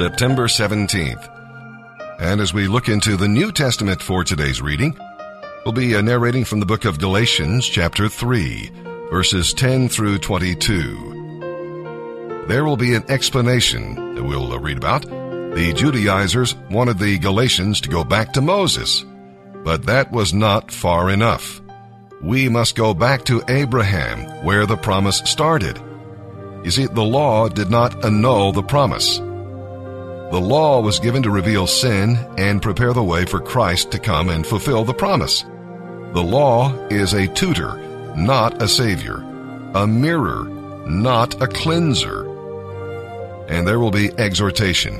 September 17th. And as we look into the New Testament for today's reading, we'll be uh, narrating from the book of Galatians, chapter 3, verses 10 through 22. There will be an explanation that we'll uh, read about. The Judaizers wanted the Galatians to go back to Moses, but that was not far enough. We must go back to Abraham, where the promise started. You see, the law did not annul the promise. The law was given to reveal sin and prepare the way for Christ to come and fulfill the promise. The law is a tutor, not a savior, a mirror, not a cleanser. And there will be exhortation.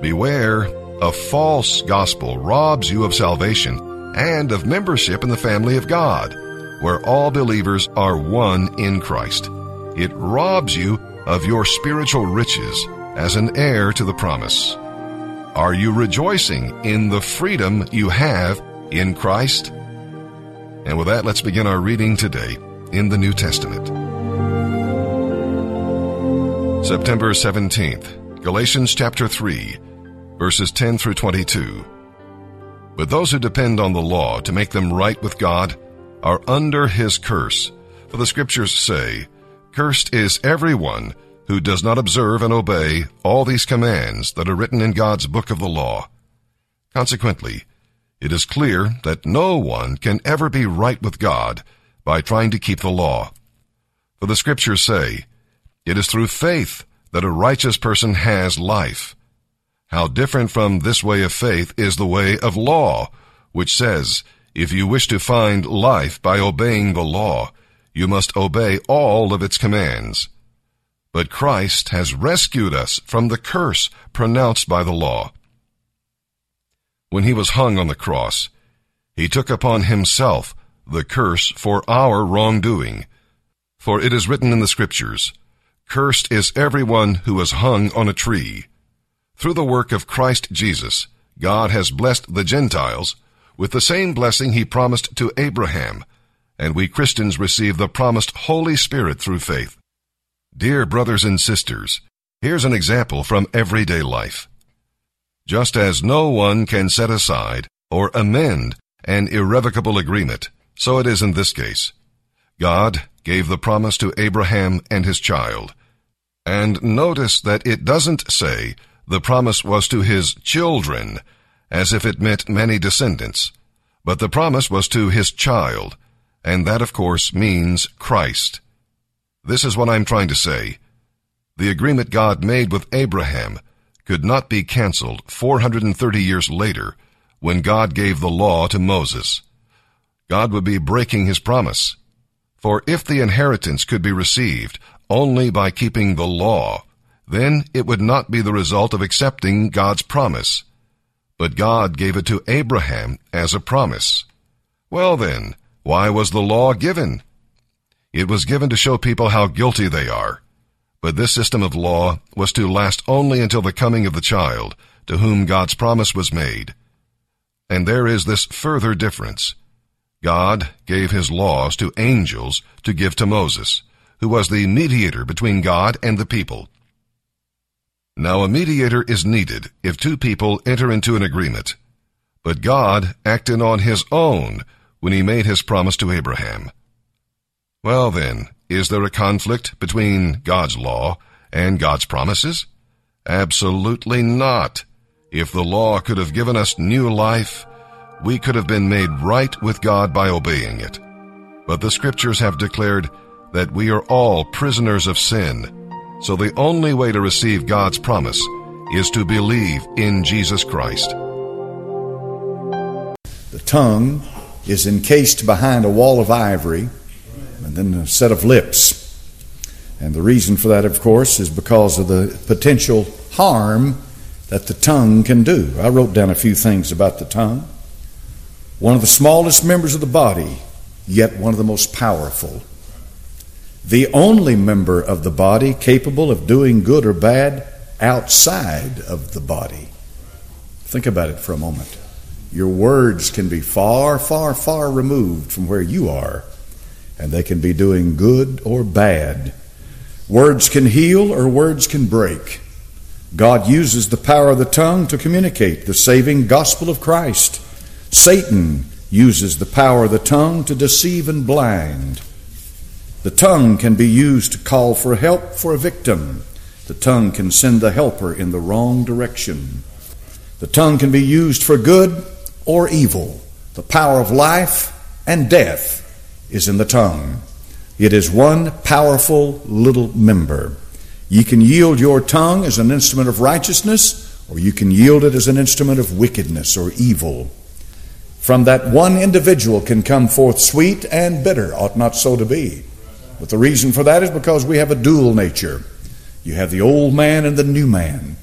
Beware, a false gospel robs you of salvation and of membership in the family of God, where all believers are one in Christ. It robs you of your spiritual riches as an heir to the promise. Are you rejoicing in the freedom you have in Christ? And with that, let's begin our reading today in the New Testament. September 17th, Galatians chapter 3, verses 10 through 22. But those who depend on the law to make them right with God are under his curse. For the scriptures say, Cursed is everyone who does not observe and obey all these commands that are written in God's book of the law. Consequently, it is clear that no one can ever be right with God by trying to keep the law. For the scriptures say, it is through faith that a righteous person has life. How different from this way of faith is the way of law, which says, if you wish to find life by obeying the law, you must obey all of its commands. But Christ has rescued us from the curse pronounced by the law. When he was hung on the cross, he took upon himself the curse for our wrongdoing. For it is written in the Scriptures, Cursed is everyone who is hung on a tree. Through the work of Christ Jesus, God has blessed the Gentiles with the same blessing he promised to Abraham, and we Christians receive the promised Holy Spirit through faith. Dear brothers and sisters, here's an example from everyday life. Just as no one can set aside or amend an irrevocable agreement, so it is in this case. God gave the promise to Abraham and his child. And notice that it doesn't say the promise was to his children, as if it meant many descendants, but the promise was to his child, and that, of course, means Christ. This is what I'm trying to say. The agreement God made with Abraham could not be canceled 430 years later when God gave the law to Moses. God would be breaking his promise. For if the inheritance could be received only by keeping the law, then it would not be the result of accepting God's promise. But God gave it to Abraham as a promise. Well then, why was the law given? It was given to show people how guilty they are. But this system of law was to last only until the coming of the child, to whom God's promise was made. And there is this further difference. God gave his laws to angels to give to Moses, who was the mediator between God and the people. Now a mediator is needed if two people enter into an agreement. But God acted on his own when he made his promise to Abraham. Well then, is there a conflict between God's law and God's promises? Absolutely not. If the law could have given us new life, we could have been made right with God by obeying it. But the scriptures have declared that we are all prisoners of sin, so the only way to receive God's promise is to believe in Jesus Christ. The tongue is encased behind a wall of ivory and then a set of lips. And the reason for that, of course, is because of the potential harm that the tongue can do. I wrote down a few things about the tongue. One of the smallest members of the body, yet one of the most powerful. The only member of the body capable of doing good or bad outside of the body. Think about it for a moment. Your words can be far, far, far removed from where you are, and they can be doing good or bad. Words can heal or words can break. God uses the power of the tongue to communicate the saving gospel of Christ. Satan uses the power of the tongue to deceive and blind. The tongue can be used to call for help for a victim. The tongue can send the helper in the wrong direction. The tongue can be used for good or evil. The power of life and death is in the tongue. It is one powerful little member. You can yield your tongue as an instrument of righteousness, or you can yield it as an instrument of wickedness or evil. From that one individual can come forth sweet and bitter, ought not so to be. But the reason for that is because we have a dual nature. You have the old man and the new man.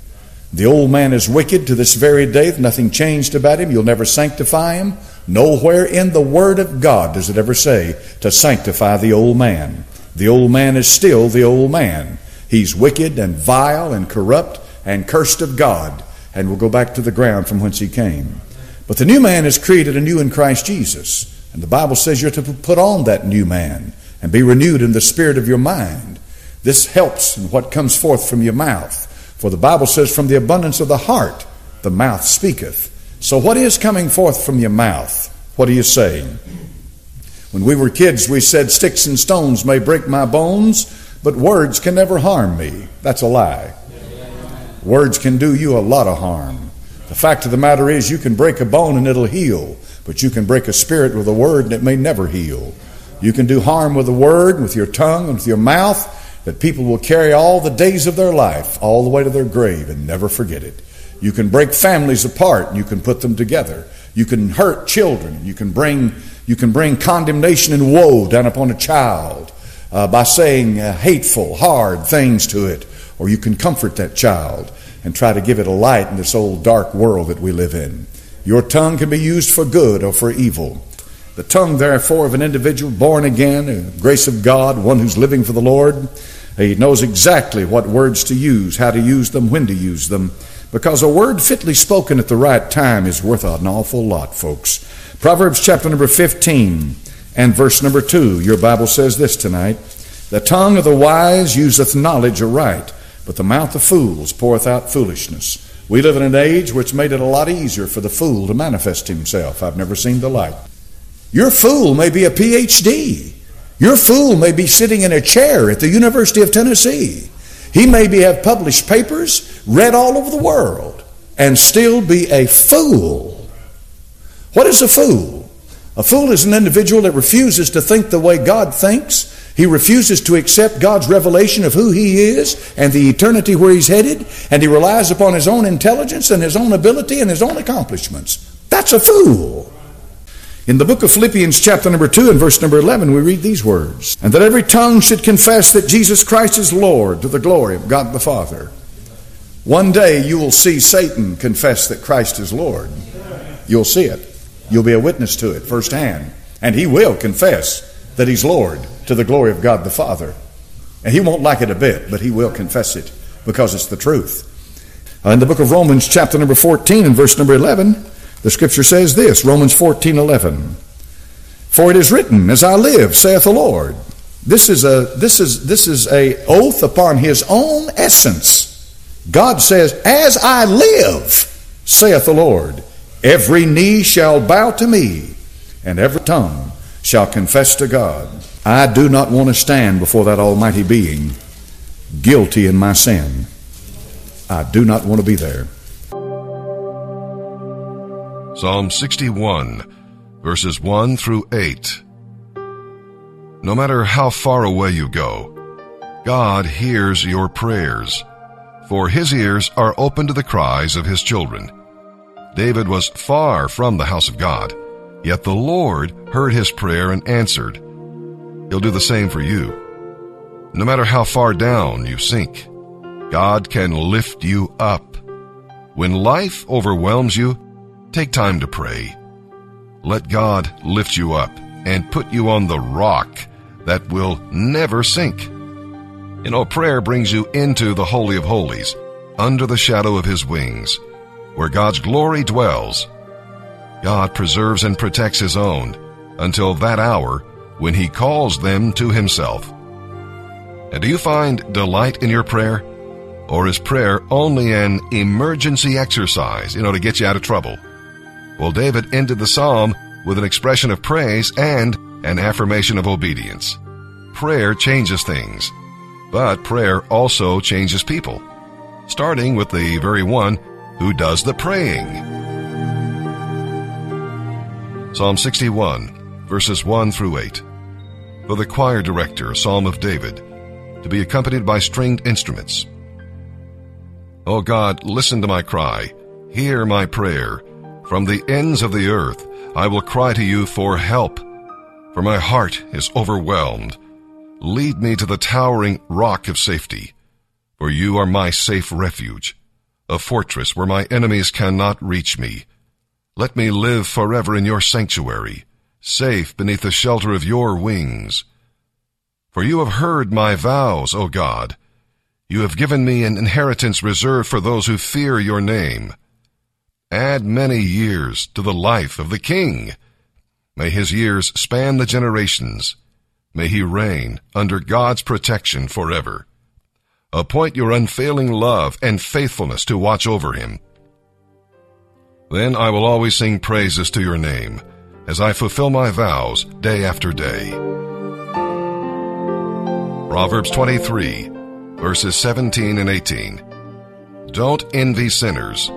The old man is wicked to this very day. Nothing changed about him. You'll never sanctify him. Nowhere in the Word of God does it ever say to sanctify the old man. The old man is still the old man. He's wicked and vile and corrupt and cursed of God and will go back to the ground from whence he came. But the new man is created anew in Christ Jesus. And the Bible says you're to put on that new man and be renewed in the spirit of your mind. This helps in what comes forth from your mouth. For the Bible says, from the abundance of the heart, the mouth speaketh. So, what is coming forth from your mouth? What are you saying? When we were kids, we said, Sticks and stones may break my bones, but words can never harm me. That's a lie. Words can do you a lot of harm. The fact of the matter is, you can break a bone and it'll heal, but you can break a spirit with a word and it may never heal. You can do harm with a word, with your tongue, and with your mouth that people will carry all the days of their life, all the way to their grave, and never forget it. You can break families apart and you can put them together. You can hurt children. You can bring, you can bring condemnation and woe down upon a child uh, by saying uh, hateful, hard things to it. Or you can comfort that child and try to give it a light in this old dark world that we live in. Your tongue can be used for good or for evil. The tongue, therefore, of an individual born again, grace of God, one who's living for the Lord, he knows exactly what words to use, how to use them, when to use them, because a word fitly spoken at the right time is worth an awful lot, folks. Proverbs chapter number 15 and verse number 2. Your Bible says this tonight The tongue of the wise useth knowledge aright, but the mouth of fools poureth out foolishness. We live in an age which made it a lot easier for the fool to manifest himself. I've never seen the like. Your fool may be a PhD. Your fool may be sitting in a chair at the University of Tennessee. He may be have published papers read all over the world and still be a fool. What is a fool? A fool is an individual that refuses to think the way God thinks. He refuses to accept God's revelation of who he is and the eternity where he's headed, and he relies upon his own intelligence and his own ability and his own accomplishments. That's a fool. In the book of Philippians, chapter number 2, and verse number 11, we read these words And that every tongue should confess that Jesus Christ is Lord to the glory of God the Father. One day you will see Satan confess that Christ is Lord. You'll see it. You'll be a witness to it firsthand. And he will confess that he's Lord to the glory of God the Father. And he won't like it a bit, but he will confess it because it's the truth. Uh, in the book of Romans, chapter number 14, and verse number 11, the scripture says this, Romans 14, 11. For it is written, As I live, saith the Lord. This is a this is this is a oath upon his own essence. God says, As I live, saith the Lord, every knee shall bow to me, and every tongue shall confess to God. I do not want to stand before that Almighty Being guilty in my sin. I do not want to be there. Psalm 61, verses 1 through 8. No matter how far away you go, God hears your prayers, for his ears are open to the cries of his children. David was far from the house of God, yet the Lord heard his prayer and answered. He'll do the same for you. No matter how far down you sink, God can lift you up. When life overwhelms you, Take time to pray. Let God lift you up and put you on the rock that will never sink. You know, prayer brings you into the Holy of Holies, under the shadow of His wings, where God's glory dwells. God preserves and protects His own until that hour when He calls them to Himself. And do you find delight in your prayer? Or is prayer only an emergency exercise, you know, to get you out of trouble? Well, David ended the psalm with an expression of praise and an affirmation of obedience. Prayer changes things, but prayer also changes people, starting with the very one who does the praying. Psalm 61, verses 1 through 8. For the choir director, Psalm of David, to be accompanied by stringed instruments. O God, listen to my cry. Hear my prayer. From the ends of the earth, I will cry to you for help. For my heart is overwhelmed. Lead me to the towering rock of safety. For you are my safe refuge, a fortress where my enemies cannot reach me. Let me live forever in your sanctuary, safe beneath the shelter of your wings. For you have heard my vows, O God. You have given me an inheritance reserved for those who fear your name. Add many years to the life of the king. May his years span the generations. May he reign under God's protection forever. Appoint your unfailing love and faithfulness to watch over him. Then I will always sing praises to your name as I fulfill my vows day after day. Proverbs 23, verses 17 and 18. Don't envy sinners,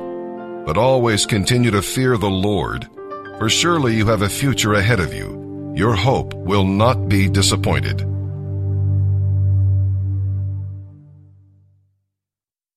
but always continue to fear the Lord, for surely you have a future ahead of you. Your hope will not be disappointed.